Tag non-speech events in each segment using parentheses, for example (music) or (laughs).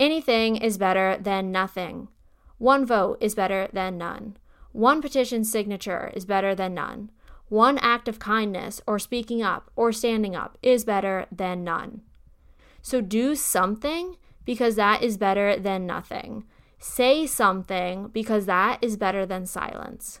Anything is better than nothing. One vote is better than none. One petition signature is better than none. One act of kindness or speaking up or standing up is better than none. So do something because that is better than nothing. Say something because that is better than silence.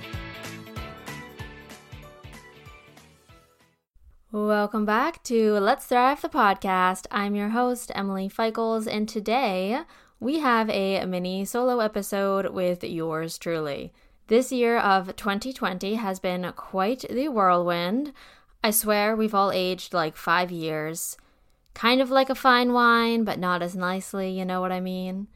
Welcome back to Let's Thrive the podcast. I'm your host, Emily Feichels, and today we have a mini solo episode with yours truly. This year of 2020 has been quite the whirlwind. I swear we've all aged like five years. Kind of like a fine wine, but not as nicely, you know what I mean?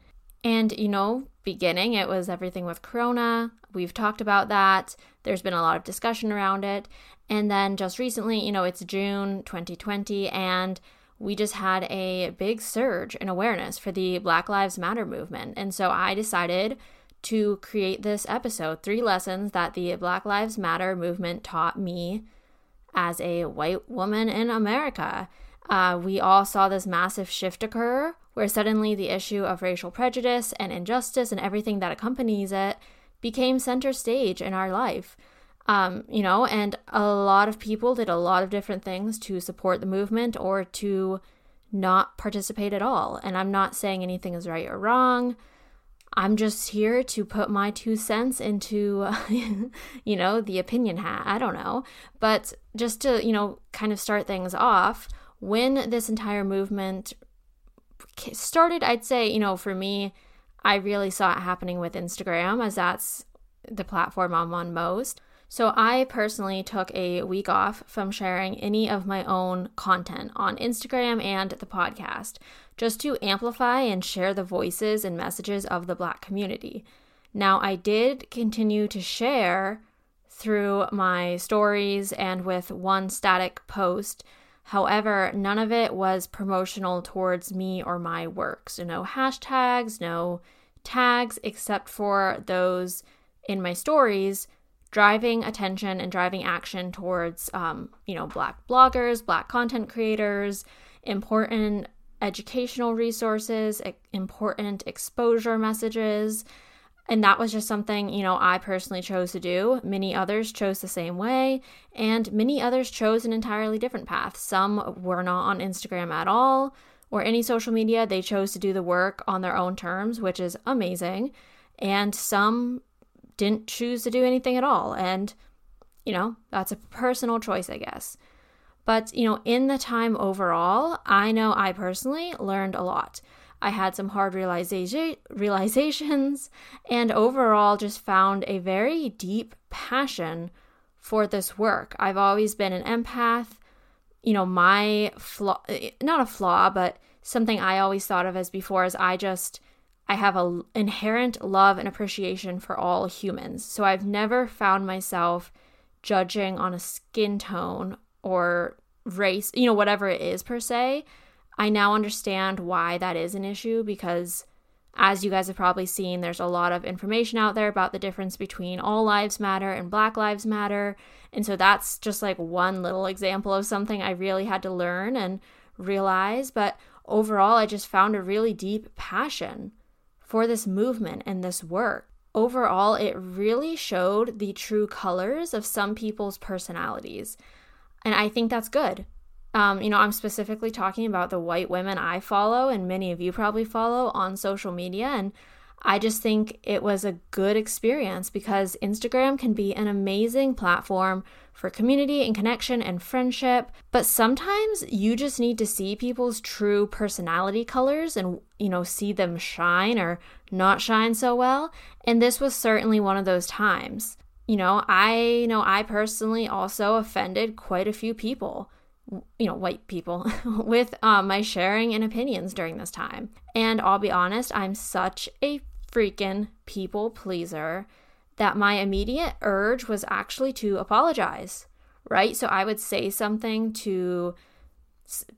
And, you know, beginning, it was everything with Corona. We've talked about that. There's been a lot of discussion around it. And then just recently, you know, it's June 2020, and we just had a big surge in awareness for the Black Lives Matter movement. And so I decided to create this episode three lessons that the Black Lives Matter movement taught me as a white woman in America. Uh, we all saw this massive shift occur where suddenly the issue of racial prejudice and injustice and everything that accompanies it became center stage in our life. Um, you know, and a lot of people did a lot of different things to support the movement or to not participate at all. And I'm not saying anything is right or wrong. I'm just here to put my two cents into, (laughs) you know, the opinion hat. I don't know. But just to, you know, kind of start things off, when this entire movement started, I'd say, you know, for me, I really saw it happening with Instagram as that's the platform I'm on most. So, I personally took a week off from sharing any of my own content on Instagram and the podcast, just to amplify and share the voices and messages of the Black community. Now, I did continue to share through my stories and with one static post. However, none of it was promotional towards me or my work. So, no hashtags, no tags, except for those in my stories driving attention and driving action towards, um, you know, Black bloggers, Black content creators, important educational resources, important exposure messages. And that was just something, you know, I personally chose to do. Many others chose the same way, and many others chose an entirely different path. Some were not on Instagram at all or any social media. They chose to do the work on their own terms, which is amazing. And some didn't choose to do anything at all. And, you know, that's a personal choice, I guess. But, you know, in the time overall, I know I personally learned a lot. I had some hard realization, realizations and overall just found a very deep passion for this work. I've always been an empath. You know, my flaw, not a flaw, but something I always thought of as before is I just I have an inherent love and appreciation for all humans. So I've never found myself judging on a skin tone or race, you know, whatever it is per se. I now understand why that is an issue because, as you guys have probably seen, there's a lot of information out there about the difference between All Lives Matter and Black Lives Matter. And so that's just like one little example of something I really had to learn and realize. But overall, I just found a really deep passion for this movement and this work. Overall, it really showed the true colors of some people's personalities. And I think that's good. Um, you know, I'm specifically talking about the white women I follow, and many of you probably follow on social media. And I just think it was a good experience because Instagram can be an amazing platform for community and connection and friendship. But sometimes you just need to see people's true personality colors and, you know, see them shine or not shine so well. And this was certainly one of those times. You know, I you know I personally also offended quite a few people you know, white people (laughs) with um, my sharing and opinions during this time. And I'll be honest, I'm such a freaking people pleaser that my immediate urge was actually to apologize, right? So I would say something to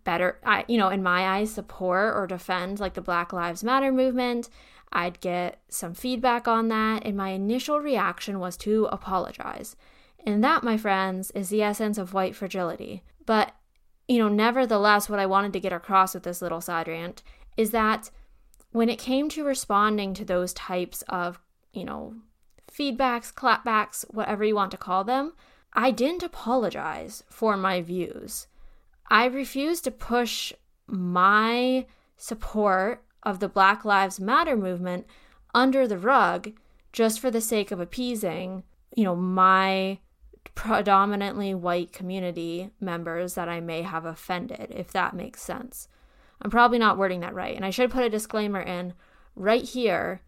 better, I, you know, in my eyes, support or defend like the Black Lives Matter movement. I'd get some feedback on that, and my initial reaction was to apologize. And that, my friends, is the essence of white fragility. But, you know, nevertheless, what I wanted to get across with this little side rant is that when it came to responding to those types of, you know, feedbacks, clapbacks, whatever you want to call them, I didn't apologize for my views. I refused to push my support of the Black Lives Matter movement under the rug just for the sake of appeasing, you know, my predominantly white community members that I may have offended, if that makes sense. I'm probably not wording that right. And I should put a disclaimer in right here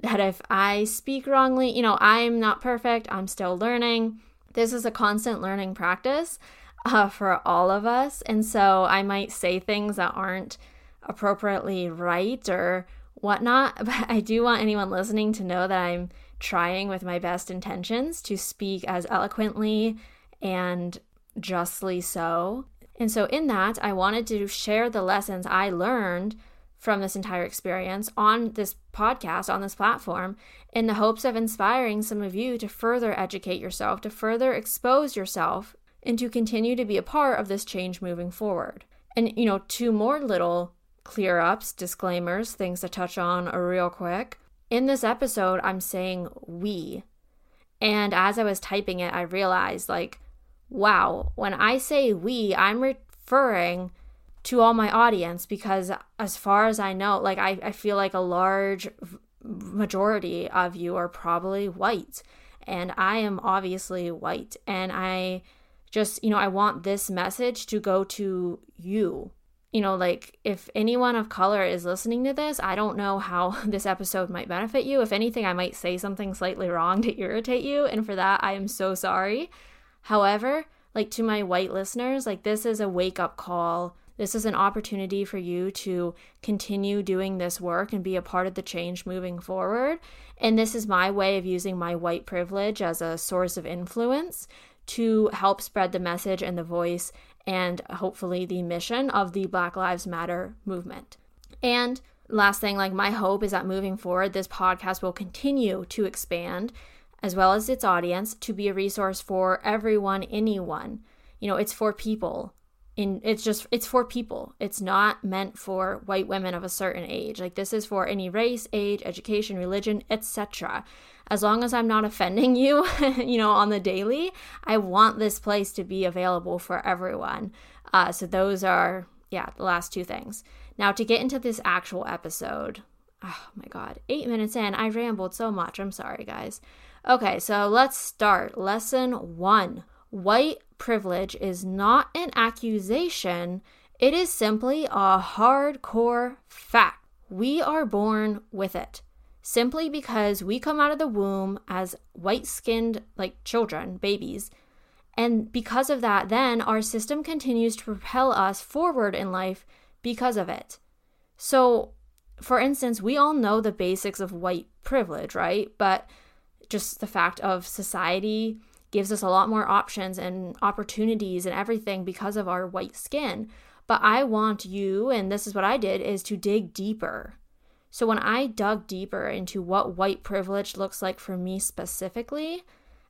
that if I speak wrongly, you know, I'm not perfect, I'm still learning. This is a constant learning practice uh, for all of us. And so I might say things that aren't appropriately right or whatnot. (laughs) But I do want anyone listening to know that I'm trying with my best intentions to speak as eloquently and justly so. And so, in that, I wanted to share the lessons I learned from this entire experience on this podcast, on this platform, in the hopes of inspiring some of you to further educate yourself, to further expose yourself, and to continue to be a part of this change moving forward. And, you know, two more little clear ups, disclaimers, things to touch on real quick. In this episode, I'm saying we. And as I was typing it, I realized, like, wow, when I say we, I'm referring to all my audience because as far as I know, like I, I feel like a large majority of you are probably white. And I am obviously white. And I just, you know, I want this message to go to you. You know, like if anyone of color is listening to this, I don't know how (laughs) this episode might benefit you. If anything, I might say something slightly wrong to irritate you. And for that, I am so sorry. However, like to my white listeners, like this is a wake up call this is an opportunity for you to continue doing this work and be a part of the change moving forward. And this is my way of using my white privilege as a source of influence to help spread the message and the voice and hopefully the mission of the Black Lives Matter movement. And last thing, like my hope is that moving forward, this podcast will continue to expand as well as its audience to be a resource for everyone, anyone. You know, it's for people in it's just it's for people it's not meant for white women of a certain age like this is for any race age education religion etc as long as i'm not offending you (laughs) you know on the daily i want this place to be available for everyone. Uh, so those are yeah the last two things. Now to get into this actual episode oh my god eight minutes in i rambled so much. I'm sorry guys. Okay so let's start. Lesson one white privilege is not an accusation, it is simply a hardcore fact. We are born with it. Simply because we come out of the womb as white skinned, like children, babies. And because of that, then our system continues to propel us forward in life because of it. So, for instance, we all know the basics of white privilege, right? But just the fact of society gives us a lot more options and opportunities and everything because of our white skin. But I want you, and this is what I did, is to dig deeper. So when I dug deeper into what white privilege looks like for me specifically,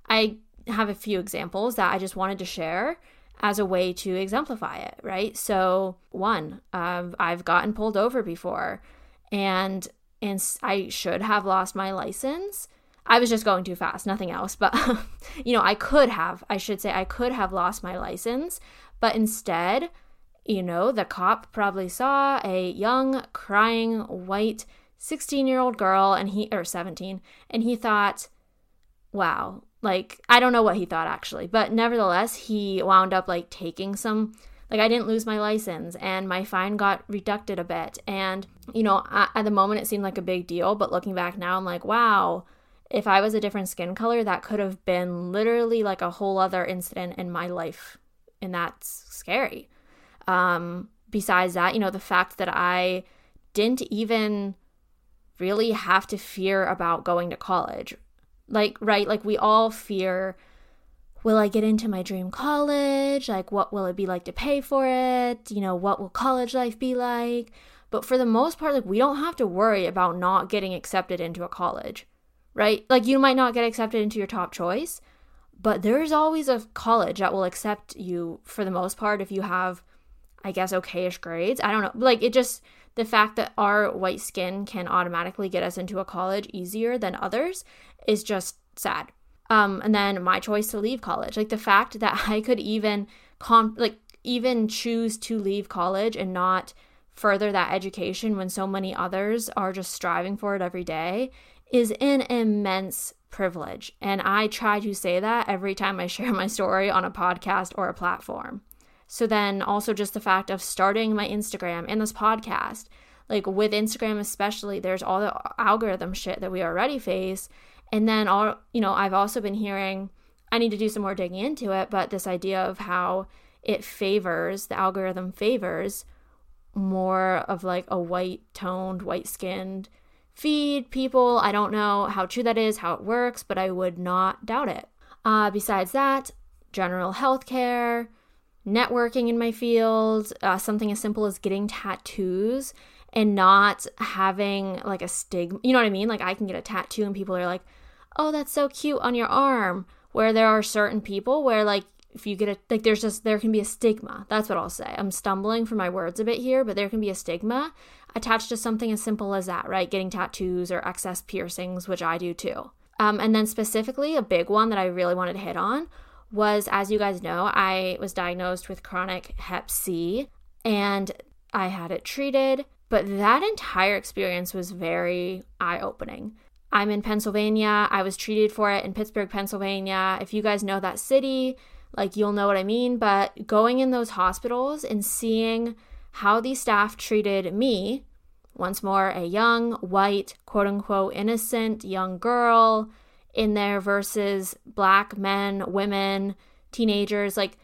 I have a few examples that I just wanted to share as a way to exemplify it, right? So, one, um, I've gotten pulled over before, and and I should have lost my license, I was just going too fast, nothing else. But, (laughs) you know, I could have, I should say, I could have lost my license. But instead, you know, the cop probably saw a young, crying, white 16 year old girl, and he, or 17, and he thought, wow, like, I don't know what he thought actually, but nevertheless, he wound up like taking some like I didn't lose my license and my fine got reducted a bit. And, you know, at the moment it seemed like a big deal, but looking back now, I'm like, wow, if I was a different skin color, that could have been literally like a whole other incident in my life. And that's scary. Um, besides that, you know, the fact that I didn't even really have to fear about going to college. Like, right? Like, we all fear will I get into my dream college? Like, what will it be like to pay for it? You know, what will college life be like? But for the most part, like, we don't have to worry about not getting accepted into a college, right? Like, you might not get accepted into your top choice, but there's always a college that will accept you for the most part if you have, I guess, okayish grades. I don't know. Like, it just, the fact that our white skin can automatically get us into a college easier than others is just sad. Um, and then my choice to leave college, like the fact that (laughs) I could even like even choose to leave college and not further that education when so many others are just striving for it every day is an immense privilege. And I try to say that every time I share (laughs) my story on a podcast or a platform. So then also just the fact of starting my Instagram and this podcast, like with Instagram especially, there's all the algorithm shit that we already face. And then all, you know, I've also been hearing I need to do some more digging into it, but this idea of how it favors, the algorithm favors more of like a white toned, white skinned feed people. I don't know how true that is, how it works, but I would not doubt it. Uh, besides that, general health care, networking in my field, uh, something as simple as getting tattoos and not having like a stigma. You know what I mean? Like I can get a tattoo and people are like, oh, that's so cute on your arm. Where there are certain people where like if you get a like there's just there can be a stigma that's what i'll say i'm stumbling for my words a bit here but there can be a stigma attached to something as simple as that right getting tattoos or excess piercings which i do too um, and then specifically a big one that i really wanted to hit on was as you guys know i was diagnosed with chronic hep c and i had it treated but that entire experience was very eye-opening I'm in Pennsylvania. I was treated for it in Pittsburgh, Pennsylvania. If you guys know that city, like you'll know what I mean. But going in those hospitals and seeing how the staff treated me, once more, a young, white, quote unquote, innocent young girl in there versus black men, women, teenagers, like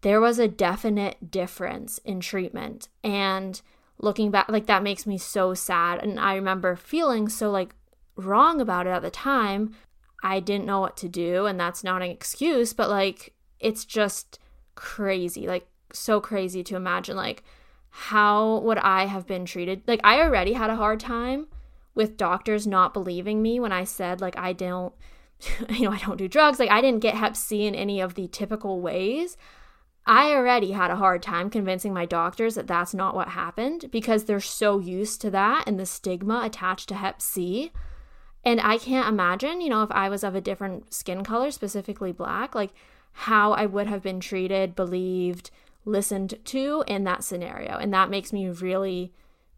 there was a definite difference in treatment. And looking back, like that makes me so sad. And I remember feeling so like wrong about it at the time. I didn't know what to do, and that's not an excuse, but like it's just crazy, like so crazy to imagine like how would I have been treated? Like I already had a hard time with doctors not believing me when I said like I don't (laughs) you know, I don't do drugs. Like I didn't get hep C in any of the typical ways. I already had a hard time convincing my doctors that that's not what happened because they're so used to that and the stigma attached to hep C. And I can't imagine, you know, if I was of a different skin color, specifically black, like how I would have been treated, believed, listened to in that scenario. And that makes me really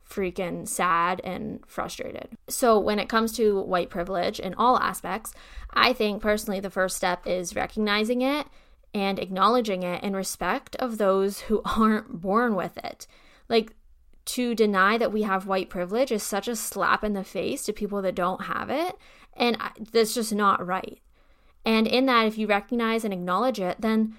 freaking sad and frustrated. So, when it comes to white privilege in all aspects, I think personally the first step is recognizing it and acknowledging it in respect of those who (laughs) aren't born with it. Like, to deny that we have white privilege is such a slap in the face to people that don't have it. And that's just not right. And in that, if you recognize and acknowledge it, then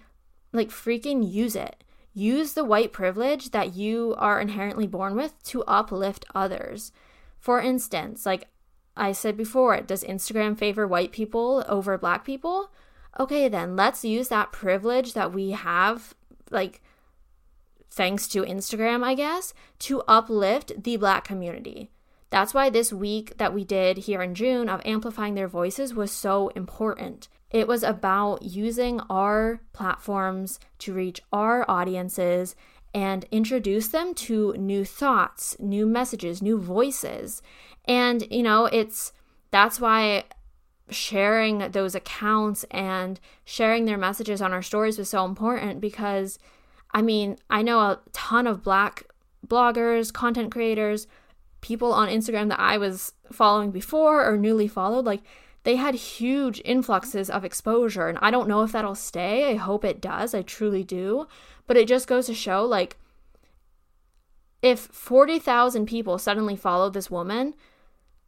like freaking use it. Use the white privilege that you are inherently born with to uplift others. For instance, like I said before, does Instagram favor white people over black people? Okay, then let's use that privilege that we have, like thanks to Instagram, I guess, to uplift the black community. That's why this week that we did here in June of amplifying their voices was so important. It was about using our platforms to reach our audiences and introduce them to new thoughts, new messages, new voices. And, you know, it's that's why sharing those accounts and sharing their messages on our stories was so important because, I mean, I know a ton of black bloggers, content creators, people on Instagram that I was following before or newly followed. Like, they had huge influxes of exposure. And I don't know if that'll stay. I hope it does. I truly do. But it just goes to show like, if 40,000 people suddenly followed this woman,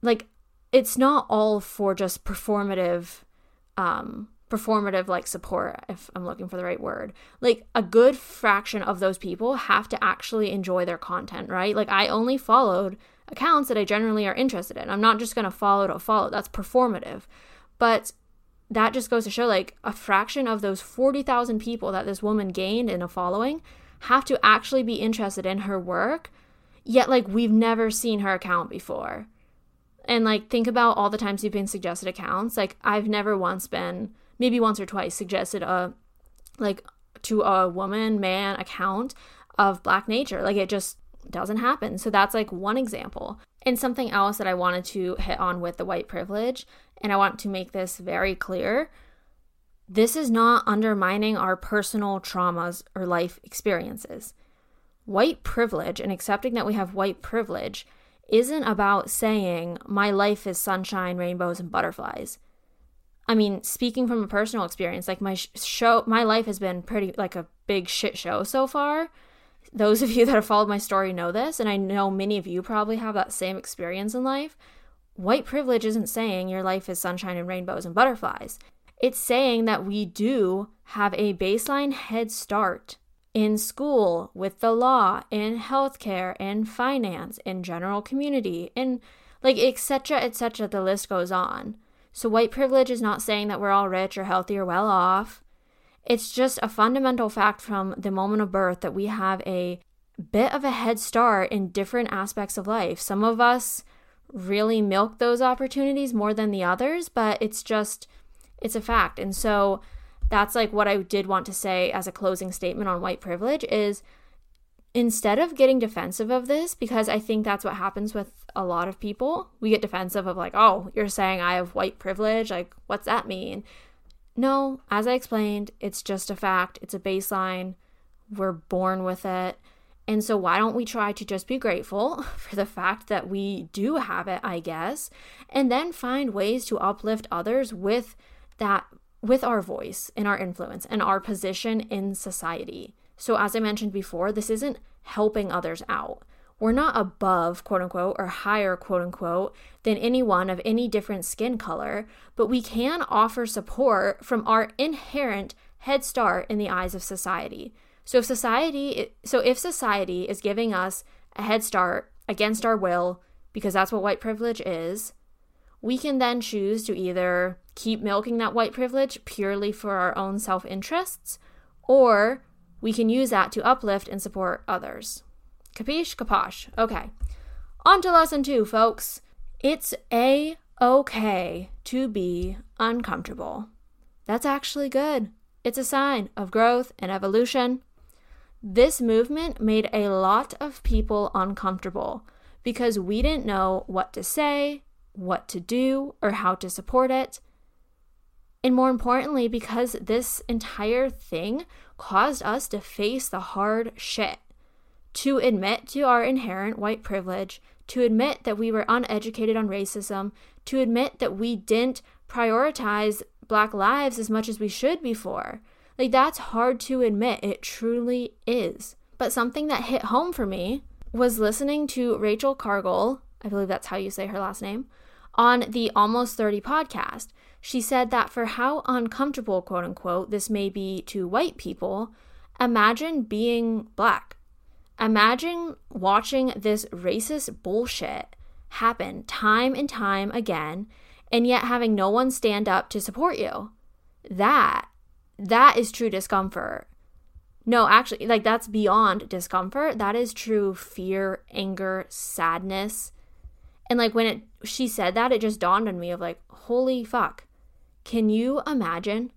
like, it's not all for just performative, um, performative like support, if I'm looking for the right word. Like, a good fraction of those people have to actually enjoy their content, right? Like, I only followed accounts that I generally are interested in. I'm not just going to follow to follow. That's performative. But that just goes to show like a fraction of those 40,000 people that this woman gained in a following have to actually be interested in her work. Yet, like, we've never seen her account before. And, like, think about all the times you've been suggested accounts. Like, I've never once been, maybe once or twice, suggested a, like, to a woman, man account of Black nature. Like, it just doesn't happen. So, that's like one example. And something else that I wanted to hit on with the white privilege, and I want to make this very clear this is not undermining our personal traumas or life experiences. White privilege and accepting that we have white privilege isn't about saying my life is sunshine, rainbows, and butterflies. I mean, speaking from a personal experience, like my show, my life has been pretty like a big shit show so far. Those of you that have followed my story know this, and I know many of you probably have that same experience in life. White privilege isn't saying your life is sunshine and rainbows and butterflies. It's saying that we do have a baseline head start in school, with the law, in healthcare, in finance, in general community, in like etc. etc. The list goes on. So white privilege is not saying that we're all rich or healthy or well off. It's just a fundamental fact from the moment of birth that we have a bit of a head start in different aspects of life. Some of us really milk those opportunities more than the others, but it's just, it's a fact. And so that's like what I did want to say as a closing statement on white privilege is instead of getting defensive of this, because I think that's what happens with a lot of people, we get defensive of like, oh, you're saying I have white privilege. Like, what's that mean? No, as I explained, it's just a fact, it's a baseline. We're born with it. And so, why don't we try to just be grateful (laughs) for the fact that we do have it, I guess, and then find ways to uplift others with that, with our voice and our influence and our position in society. So, as I mentioned before, this isn't helping others out. We're not above, quote unquote, or higher, quote unquote, than anyone of any different skin color, but we can offer support from our inherent head start in the eyes of society. So if society so if society is giving us a head start against our will because that's what white privilege is, we can then choose to either keep milking that white privilege purely for our own self-interests or we can use that to uplift and support others. Capiche? Caposh. Okay. On to lesson 2, folks. It's a okay to be uncomfortable. That's actually good. It's a sign of growth and evolution. This movement made a lot of people uncomfortable because we didn't know what to say, what to do, or how to support it. And more importantly, because this entire thing caused us to face the hard shit, to admit to our inherent white privilege, to admit that we were uneducated on racism, to admit that we didn't prioritize Black lives as much as we should before. Like, that's hard to admit. It truly is. But something that hit home for me was listening to Rachel Cargle, I believe that's how you say her last name, on the Almost 30 podcast. She said that for how uncomfortable, quote unquote, this may be to white people, imagine being black. Imagine watching this racist bullshit happen time and time again, and yet having no one stand up to support you. That that is true discomfort. No, actually, like that's beyond discomfort. That is true fear, anger, sadness. And like when it she said that, it just dawned on me of like, holy fuck. Can you imagine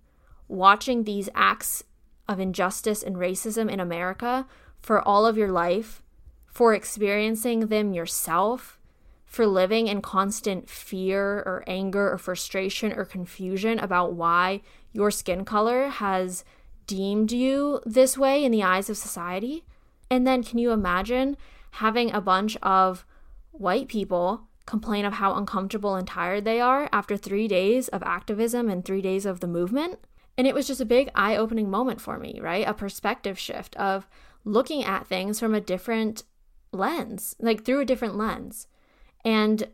watching these acts of injustice and racism in America for all of your life, for experiencing them yourself, for living in constant fear or anger or frustration or confusion about why your skin color has deemed you this way in the eyes of society. And then can you imagine having a bunch of white people complain of how uncomfortable and tired they are after three days of activism and three days of the movement? And it was just a big eye opening moment for me, right? A perspective shift of looking at things from a different lens, like through a different lens, and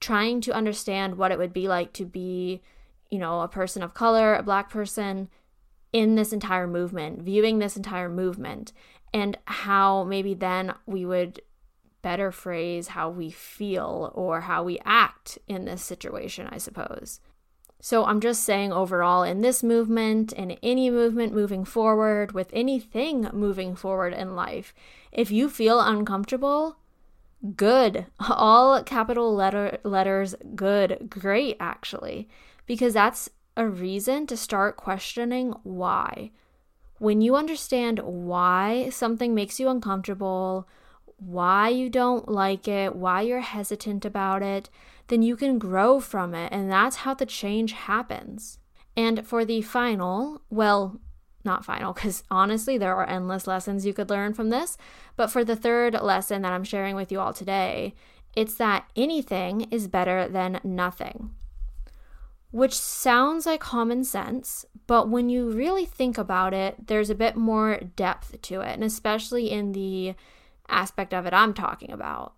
trying to understand what it would be like to be you know, a person of color, a black person in this entire movement, viewing this entire movement, and how maybe then we would better phrase how we feel or how we act in this situation, I suppose. So I'm just saying overall in this movement, in any movement moving forward, with anything moving forward in life, if you feel uncomfortable, good. (laughs) All capital letter letters good, great actually, because that's a reason to start questioning why. When you understand why something makes you uncomfortable, why you don't like it, why you're hesitant about it, then you can grow from it. And that's how the change happens. And for the final, well, not final, because honestly, there are endless lessons you could learn from this. But for the third lesson that I'm sharing with you all today, it's that anything is better than nothing. Which sounds like common sense, but when you really think about it, there's a bit more depth to it, and especially in the aspect of it I'm talking about.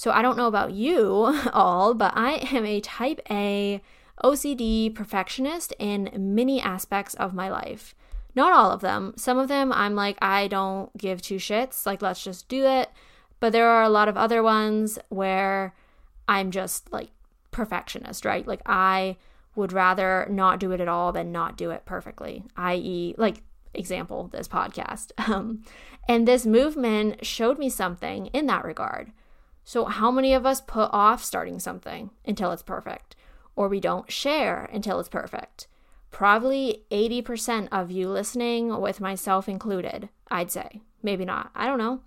So I don't know about you (laughs) all, but I am a type A OCD perfectionist in many aspects of my life. Not all of them. Some of them I'm like, I don't give two shits. Like, let's just do it. But there are a lot of other ones where I'm just like perfectionist, right? Like, I would rather not do it at all than not do it perfectly, i.e., like, example, this podcast. (laughs) Um, and this movement showed me something in that regard. So, how many of us put off starting something until it's perfect? Or we don't share until it's perfect? Probably 80% of you listening, with myself included, I'd say. Maybe not. I don't know.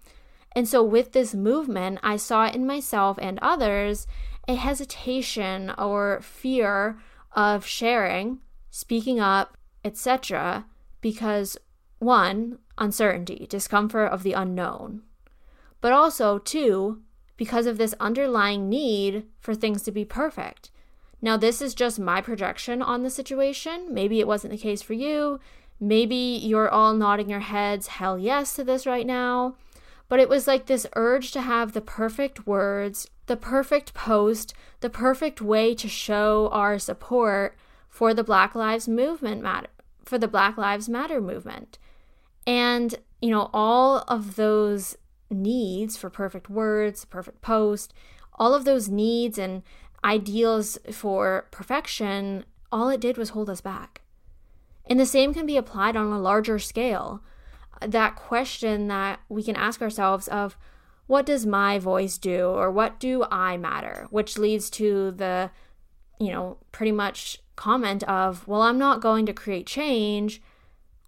And so, with this movement, I saw in myself and others a hesitation or fear of sharing, speaking up, etc., because one, uncertainty, discomfort of the unknown, but also two, because of this underlying need for things to be perfect. Now, this is just my projection on the situation. Maybe it wasn't the case for you. Maybe you're all nodding your heads, hell yes, to this right now. But it was like this urge to have the perfect words, the perfect post, the perfect way to show our support for the Black Lives Movement matter for the Black Lives Matter movement. And, you know, all of those needs for perfect words, perfect post, all of those needs and ideals for perfection, all it did was hold us back. And the same can be applied on a larger scale. That question that we can ask ourselves of what does my voice do or what do I matter, which leads to the you know, pretty much comment of, well, I'm not going to create change.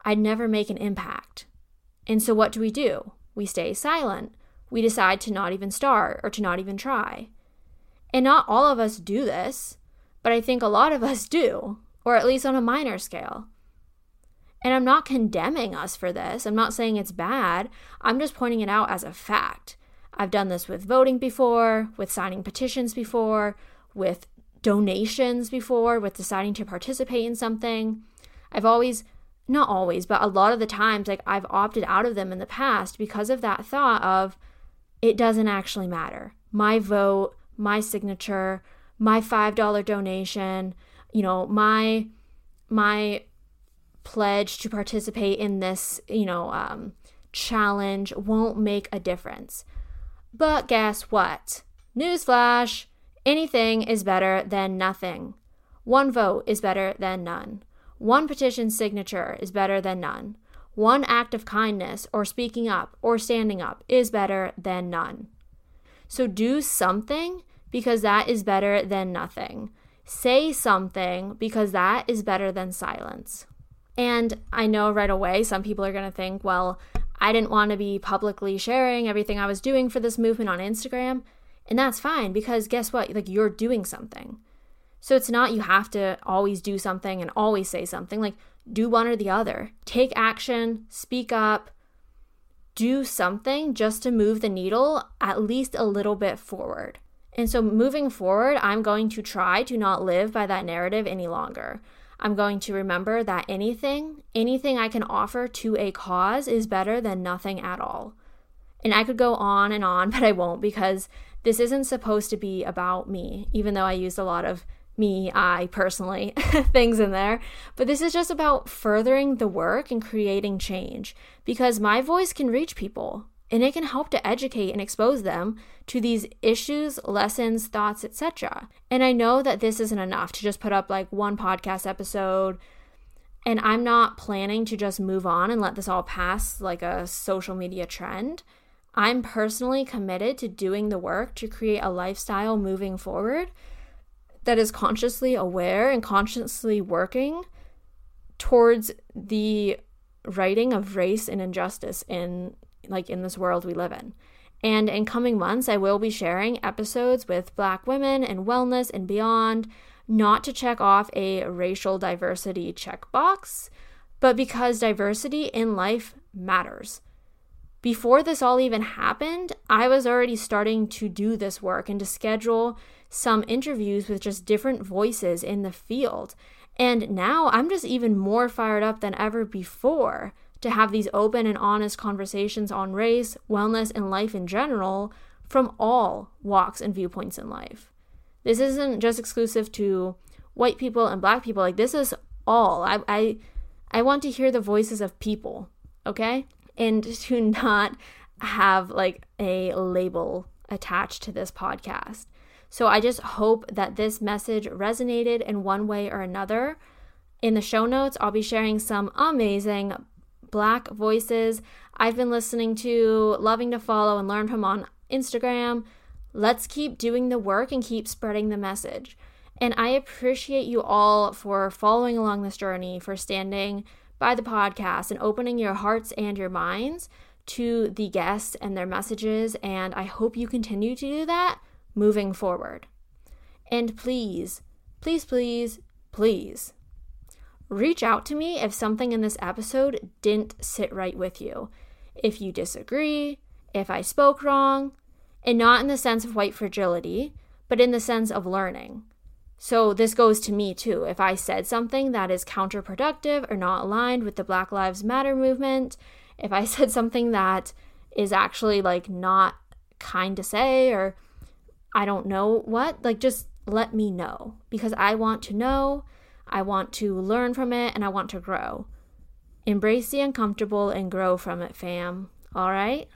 I'd never make an impact. And so what do we do? We stay silent. We decide to not even start or to not even try. And not all of us do this, but I think a lot of us do, or at least on a minor scale. And I'm not condemning us for this. I'm not saying it's bad. I'm just pointing it out as a fact. I've done this with voting before, with signing petitions before, with donations before, with deciding to participate in something. I've always, not always, but a lot of the times, like I've opted out of them in the past because of that thought of it doesn't actually matter. My vote my signature, my $5 donation, you know, my my pledge to participate in this, you know, um, challenge won't make a difference. But guess what? Newsflash anything is better than nothing. One vote is better than none. One petition signature is better than none. One act of kindness or speaking up or standing up is better than none. So do something because that is better than nothing. Say something because that is better than silence. And I know right away some people are going to think, well, I didn't want to be publicly sharing everything I was doing for this movement on Instagram. And that's fine because guess what? Like you're doing something. So it's not you have to always do something and always say something. Like do one or the other. Take action, speak up, do something just to move the needle at least a little bit forward. And so moving forward, I'm going to try to not live by that narrative any longer. I'm going to remember that anything, anything I can offer to a cause is better than nothing at all. And I could go on and on, (laughs) but I won't because this isn't supposed to be about me, even though I used a lot of me, I personally (laughs) things in there. But this is just about furthering the work and creating change because my voice can reach people. and it can help to educate and expose them to these issues, lessons, thoughts, etc. And I know that this isn't enough to just put up like one podcast episode. And I'm not planning to just move on and let this all pass like a social media trend. I'm personally committed to doing the work to create a lifestyle moving forward that is consciously aware and consciously working towards the writing of race and injustice in like in this world we live in. And in coming months, I will be sharing episodes with Black women and wellness and beyond, not to check off a racial diversity checkbox, but because diversity in life matters. Before this all even happened, I was already starting to do this work and to schedule some interviews with just different voices in the field. And now I'm just even more fired up than ever before to have these open and honest conversations on race, wellness, and life in general from all walks and viewpoints in life. This isn't just exclusive to white people and black people. Like this is all. I I I want to hear the voices of people, okay? And (laughs) to not have like a label attached to this podcast. So I just hope that this message resonated in one way or another. In the show notes, I'll be sharing some amazing black voices I've been listening to, loving to follow, and learn from on Instagram. Let's keep doing the work and keep spreading the message. And I appreciate you all for following along this journey, for standing by the podcast and opening your hearts and your minds to the guests and their messages. And I hope you continue to do that moving forward. And please, please, please, please Reach out to me if something in this episode didn't sit right with you. If you disagree, if I spoke wrong, and not in the sense of white fragility, but in the sense of learning. So this goes to me too. If I said something that is counterproductive or not aligned with the Black Lives Matter movement, if I (laughs) said something that is actually like not kind to say or I don't know what, like just let me know because I want to know I want to learn from it and I want to grow. Embrace the uncomfortable and grow from it, fam. All right?